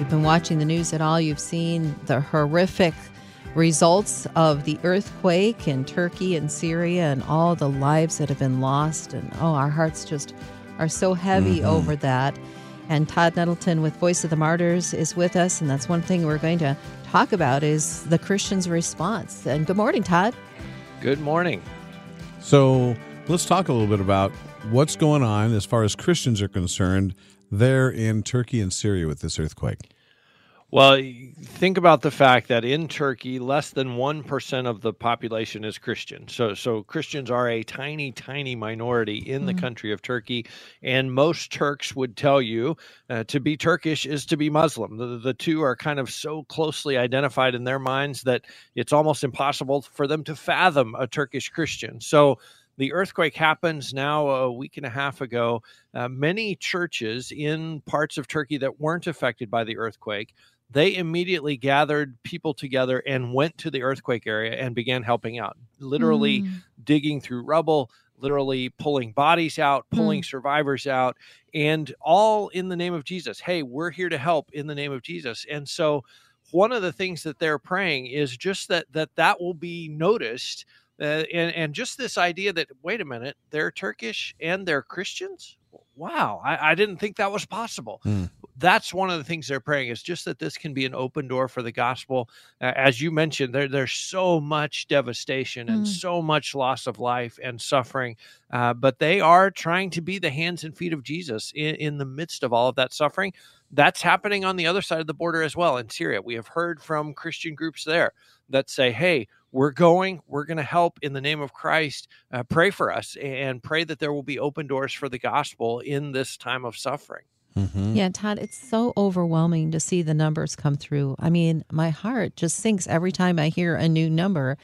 you've been watching the news at all, you've seen the horrific results of the earthquake in Turkey and Syria and all the lives that have been lost. And oh, our hearts just are so heavy mm-hmm. over that. And Todd Nettleton with Voice of the Martyrs is with us. And that's one thing we're going to talk about is the Christian's response. And good morning, Todd. Good morning. So let's talk a little bit about what's going on as far as Christians are concerned there in Turkey and Syria with this earthquake. Well, think about the fact that in Turkey, less than 1% of the population is Christian. So, so Christians are a tiny, tiny minority in the mm-hmm. country of Turkey. And most Turks would tell you uh, to be Turkish is to be Muslim. The, the two are kind of so closely identified in their minds that it's almost impossible for them to fathom a Turkish Christian. So, the earthquake happens now a week and a half ago. Uh, many churches in parts of Turkey that weren't affected by the earthquake they immediately gathered people together and went to the earthquake area and began helping out, literally mm. digging through rubble, literally pulling bodies out, pulling mm. survivors out, and all in the name of Jesus. Hey, we're here to help in the name of Jesus. And so, one of the things that they're praying is just that that that will be noticed. Uh, and, and just this idea that wait a minute they're turkish and they're christians wow I, I, didn't think that was possible mm that's one of the things they're praying is just that this can be an open door for the gospel. Uh, as you mentioned, there, there's so much devastation and mm. so much loss of life and suffering, uh, but they are trying to be the hands and feet of Jesus in, in the midst of all of that suffering. That's happening on the other side of the border as well in Syria. We have heard from Christian groups there that say, hey, we're going, we're going to help in the name of Christ. Uh, pray for us and pray that there will be open doors for the gospel in this time of suffering. Mm-hmm. Yeah, Todd, it's so overwhelming to see the numbers come through. I mean, my heart just sinks every time I hear a new number.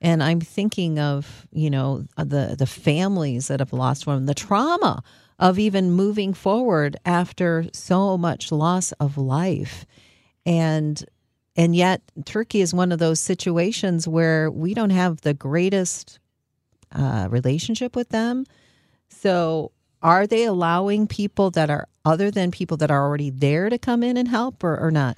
And I'm thinking of, you know, the the families that have lost one, the trauma of even moving forward after so much loss of life. And and yet Turkey is one of those situations where we don't have the greatest uh, relationship with them. So are they allowing people that are other than people that are already there to come in and help or, or not?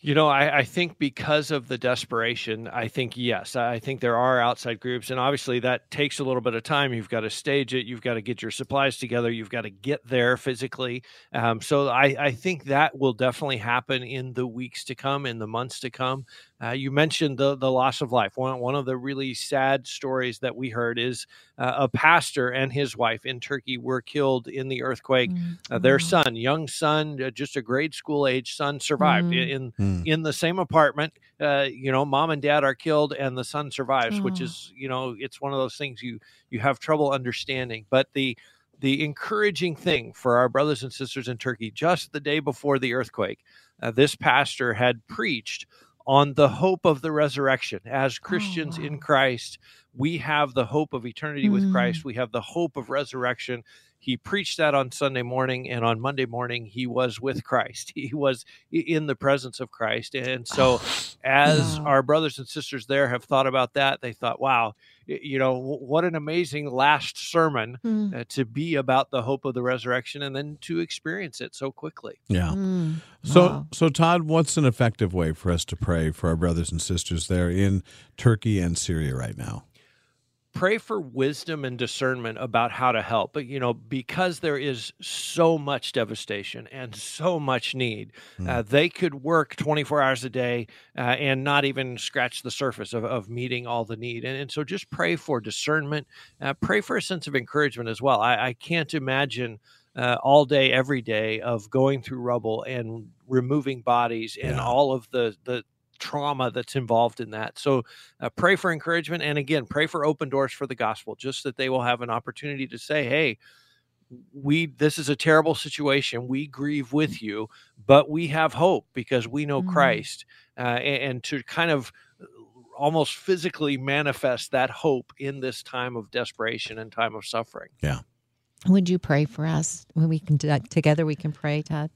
You know, I, I, think because of the desperation, I think yes. I think there are outside groups, and obviously that takes a little bit of time. You've got to stage it, you've got to get your supplies together, you've got to get there physically. Um, so I, I think that will definitely happen in the weeks to come, in the months to come. Uh, you mentioned the the loss of life. One one of the really sad stories that we heard is uh, a pastor and his wife in Turkey were killed in the earthquake. Mm. Uh, their son, young son, uh, just a grade school age son, survived mm. in mm. in the same apartment. Uh, you know, mom and dad are killed, and the son survives, which is you know, it's one of those things you you have trouble understanding. But the the encouraging thing for our brothers and sisters in Turkey, just the day before the earthquake, uh, this pastor had preached on the hope of the resurrection. As Christians oh, wow. in Christ, we have the hope of eternity mm. with Christ. We have the hope of resurrection. He preached that on Sunday morning, and on Monday morning, he was with Christ. He was in the presence of Christ. And so, as our brothers and sisters there have thought about that, they thought, wow, you know what an amazing last sermon mm. uh, to be about the hope of the resurrection and then to experience it so quickly yeah mm. so wow. so todd what's an effective way for us to pray for our brothers and sisters there in turkey and syria right now pray for wisdom and discernment about how to help. But, you know, because there is so much devastation and so much need, mm. uh, they could work 24 hours a day uh, and not even scratch the surface of, of meeting all the need. And, and so just pray for discernment, uh, pray for a sense of encouragement as well. I, I can't imagine. Uh, all day, every day, of going through rubble and removing bodies and yeah. all of the, the trauma that's involved in that. So uh, pray for encouragement and again, pray for open doors for the gospel, just that they will have an opportunity to say, hey, we this is a terrible situation. We grieve with you but we have hope because we know mm-hmm. christ uh, and, and to kind of uh, almost physically manifest that hope in this time of desperation and time of suffering. Yeah. Would you pray for us? When we can together we can pray todd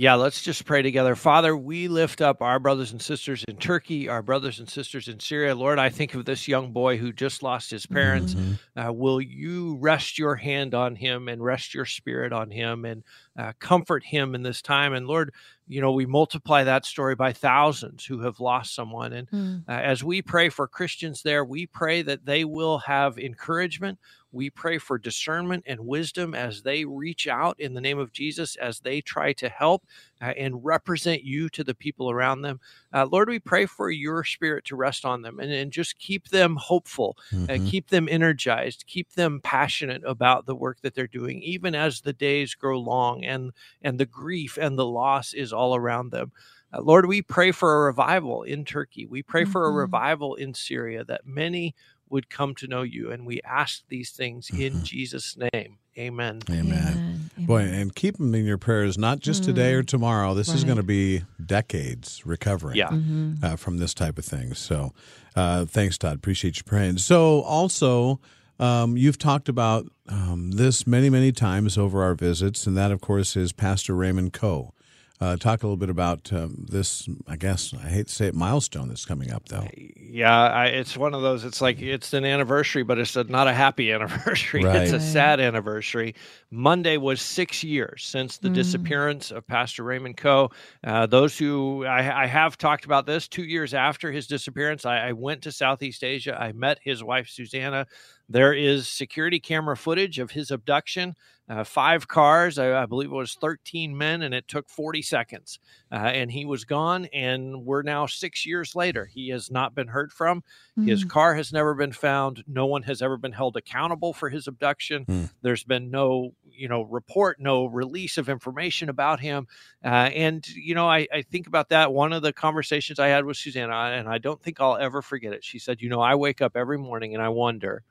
yeah, let's just pray together. Father, we lift up our brothers and sisters in Turkey, our brothers and sisters in Syria. Lord, I think of this young boy who just lost his parents. Mm-hmm. Uh, will you rest your hand on him and rest your spirit on him and uh, comfort him in this time? And Lord, you know, we multiply that story by thousands who have lost someone. And mm. uh, as we pray for Christians there, we pray that they will have encouragement. We pray for discernment and wisdom as they reach out in the name of Jesus, as they try to help uh, and represent you to the people around them. Uh, Lord, we pray for your spirit to rest on them and, and just keep them hopeful, uh, mm-hmm. keep them energized, keep them passionate about the work that they're doing, even as the days grow long and, and the grief and the loss is all around them. Uh, Lord, we pray for a revival in Turkey. We pray mm-hmm. for a mm-hmm. revival in Syria that many would come to know you. And we ask these things in mm-hmm. Jesus' name. Amen. Amen. Amen. Boy, and keep them in your prayers, not just mm-hmm. today or tomorrow. This right. is going to be decades recovering yeah. mm-hmm. uh, from this type of thing. So uh, thanks, Todd. Appreciate you praying. So also, um, you've talked about um, this many, many times over our visits, and that, of course, is Pastor Raymond Koh. Uh, talk a little bit about um, this. I guess I hate to say it, milestone that's coming up, though. Yeah, I, it's one of those. It's like it's an anniversary, but it's a, not a happy anniversary. Right. It's a sad anniversary. Monday was six years since the mm. disappearance of Pastor Raymond Koh. Uh, those who I, I, have talked about this two years after his disappearance, I, I went to Southeast Asia. I met his wife Susanna. There is security camera footage of his abduction. Uh, five cars, I, I, believe it was 13 men, and it took 40 seconds. Uh, and he was gone, and we're now six years later. He has not been heard from. Mm. His car has never been found. No one has ever been held accountable for his abduction. Mm. There's been no, you know, report, no release of information about him. Uh, and, you know, I, I think about that. One of the conversations I had with Susanna, and I don't think I'll ever forget it. She said, You know, I wake up every morning and I wonder,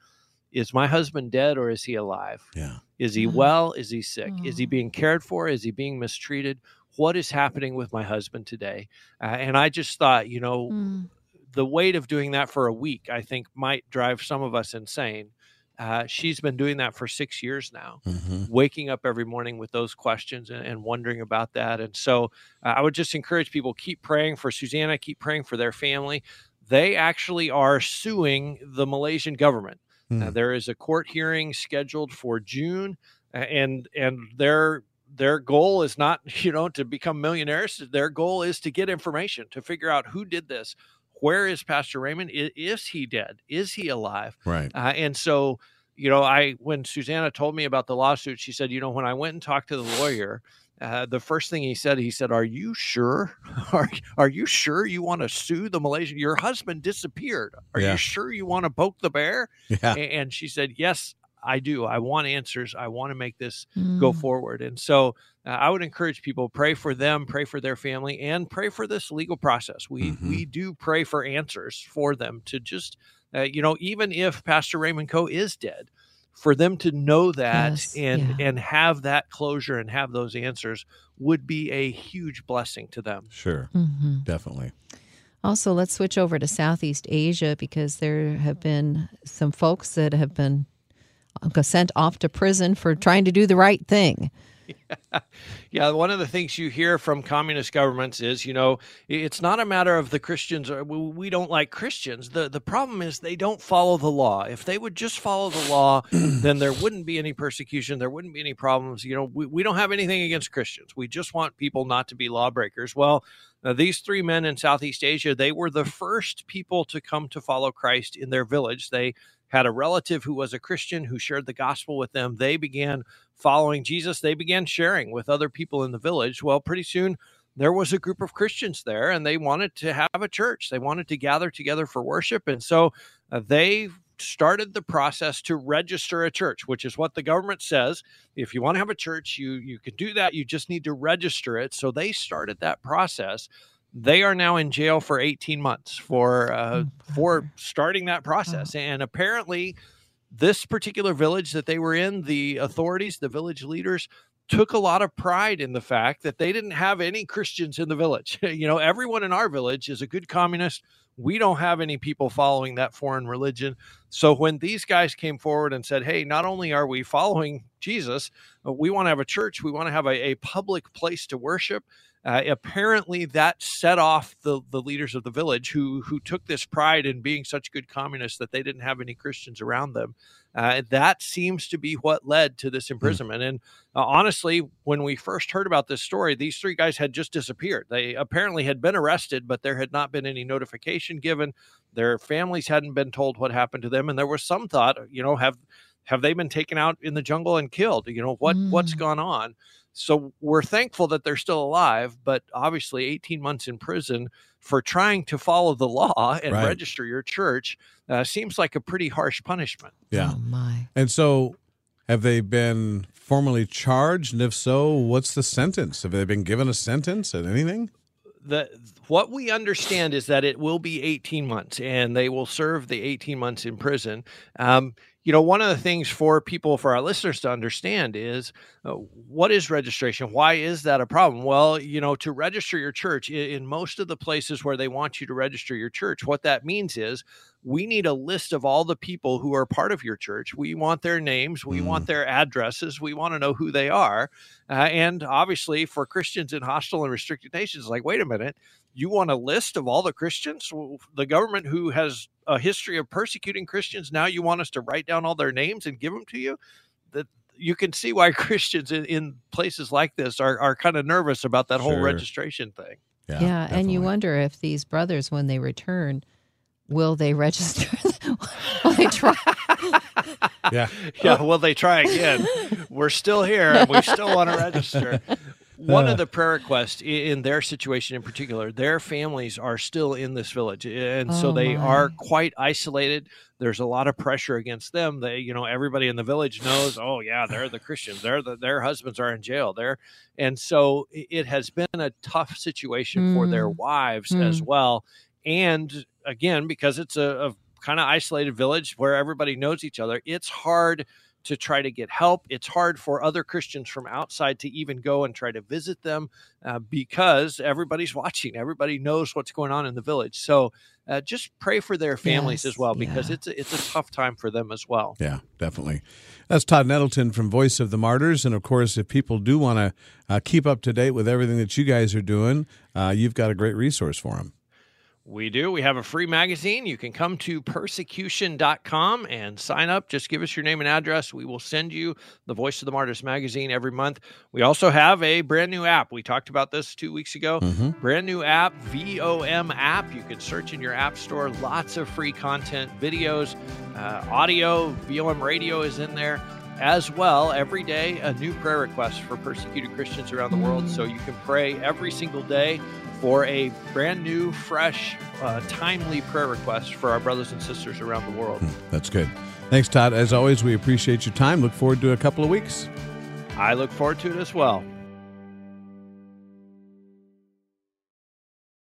is my husband dead or is he alive? Yeah. Is he mm-hmm. well? Is he sick? Is he mm. being cared for? Is he being mistreated? What is happening with my husband today? Uh, and I just thought, you know, mm. the weight of doing that for a week, I think, might drive some of us insane. Uh, she's been doing that for six years now, mm-hmm. waking up every morning with those questions and, and wondering about that. And so uh, I would just encourage people keep praying for Susanna, keep praying for their family. They actually are suing the Malaysian government Mm. There is a court hearing scheduled for June, and and their their goal is not you know to become millionaires. Their goal is to get information to figure out who did this. Where is Pastor Raymond? Is, is he dead? Is he alive? Right. Uh, and so you know, I when Susanna told me about the lawsuit, she said, you know, when I went and talked to the lawyer, uh, the first thing he said, he said, "Are you sure? Are Are you sure you want to sue the Malaysian? Your husband disappeared. Are yeah. you sure you want to poke the bear?" Yeah. And she said, "Yes, I do. I want answers. I want to make this mm. go forward." And so, uh, I would encourage people pray for them, pray for their family, and pray for this legal process. We mm-hmm. we do pray for answers for them to just, uh, you know, even if Pastor Raymond Koh is dead for them to know that yes, and yeah. and have that closure and have those answers would be a huge blessing to them. Sure. Mm-hmm. Definitely. Also, let's switch over to Southeast Asia because there have been some folks that have been uh, sent off to prison for trying to do the right thing. Yeah, yeah, one of the things you hear from communist governments is, you know, it's not a matter of the Christians or we don't like Christians. The the problem is they don't follow the law. If they would just follow the law, then there wouldn't be any persecution, there wouldn't be any problems. You know, we, we don't have anything against Christians. We just want people not to be lawbreakers. Well, now, these three men in Southeast Asia, they were the first people to come to follow Christ in their village. They had a relative who was a Christian who shared the gospel with them. They began following Jesus. They began sharing with other people in the village. Well, pretty soon there was a group of Christians there and they wanted to have a church. They wanted to gather together for worship. And so uh, they started the process to register a church, which is what the government says. If you want to have a church, you you can do that. You just need to register it. So they started that process they are now in jail for 18 months for uh, oh, for starting that process and apparently this particular village that they were in the authorities the village leaders took a lot of pride in the fact that they didn't have any christians in the village. You know everyone in our village is a good communist. We don't have any people following that foreign religion. So when these guys came forward and said hey not only are we following jesus we want to have a church we want to have a, a public place to worship Uh, apparently, that set off the, the leaders of the village who who took this pride in being such good communists that they didn't have any Christians around them. Uh, that seems to be what led to this imprisonment. Mm. And uh, honestly, when we first heard about this story, these three guys had just disappeared. They apparently had been arrested, but there had not been any notification given. Their families hadn't been told what happened to them, and there was some thought, you know, have have they been taken out in the jungle and killed? You know what mm. what's gone on? So we're thankful that they're still alive, but obviously 18 months in prison for trying to follow the law and right. register your church uh, seems like a pretty harsh punishment. Yeah. Oh my. And so have they been formally charged? And if so, what's the sentence? Have they been given a sentence and anything? The what we understand is that it will be 18 months and they will serve the 18 months in prison. Um, you know, one of the things for people, for our listeners to understand is uh, what is registration? Why is that a problem? Well, you know, to register your church in, in most of the places where they want you to register your church, what that means is we need a list of all the people who are part of your church. We want their names, we mm. want their addresses, we want to know who they are. Uh, and obviously, for Christians in hostile and restricted nations, like, wait a minute, you want a list of all the Christians? The government who has a history of persecuting Christians, now you want us to write down all their names and give them to you? That you can see why Christians in, in places like this are, are kind of nervous about that sure. whole registration thing. Yeah, yeah and you wonder if these brothers, when they return, will they register? will they try? yeah, yeah. Will they try again? We're still here. and We still want to register one uh, of the prayer requests in their situation in particular, their families are still in this village, and oh so they my. are quite isolated. There's a lot of pressure against them. They, you know, everybody in the village knows. Oh yeah, they're the Christians. They're the, their husbands are in jail. There, and so it has been a tough situation mm. for their mm. wives mm. as well. And again, because it's a, a kind of isolated village where everybody knows each other, it's hard to try to get help. It's hard for other Christians from outside to even go and try to visit them uh, because everybody's watching. Everybody knows what's going on in the village. So uh, just pray for their families yes, as well because yeah. it's a, it's a tough time for them as well. Yeah, definitely. That's Todd Nettleton from Voice of the Martyrs, and of course, if people do want to uh, keep up to date with everything that you guys are doing, uh, you've got a great resource for them. We do. We have a free magazine. You can come to persecution.com and sign up. Just give us your name and address. We will send you the Voice of the Martyrs magazine every month. We also have a brand new app. We talked about this two weeks ago. Mm-hmm. Brand new app, VOM app. You can search in your app store. Lots of free content, videos, uh, audio. VOM radio is in there as well every day a new prayer request for persecuted christians around the world so you can pray every single day for a brand new, fresh, uh, timely prayer request for our brothers and sisters around the world. Hmm, that's good. Thanks, Todd. As always, we appreciate your time. Look forward to a couple of weeks. I look forward to it as well.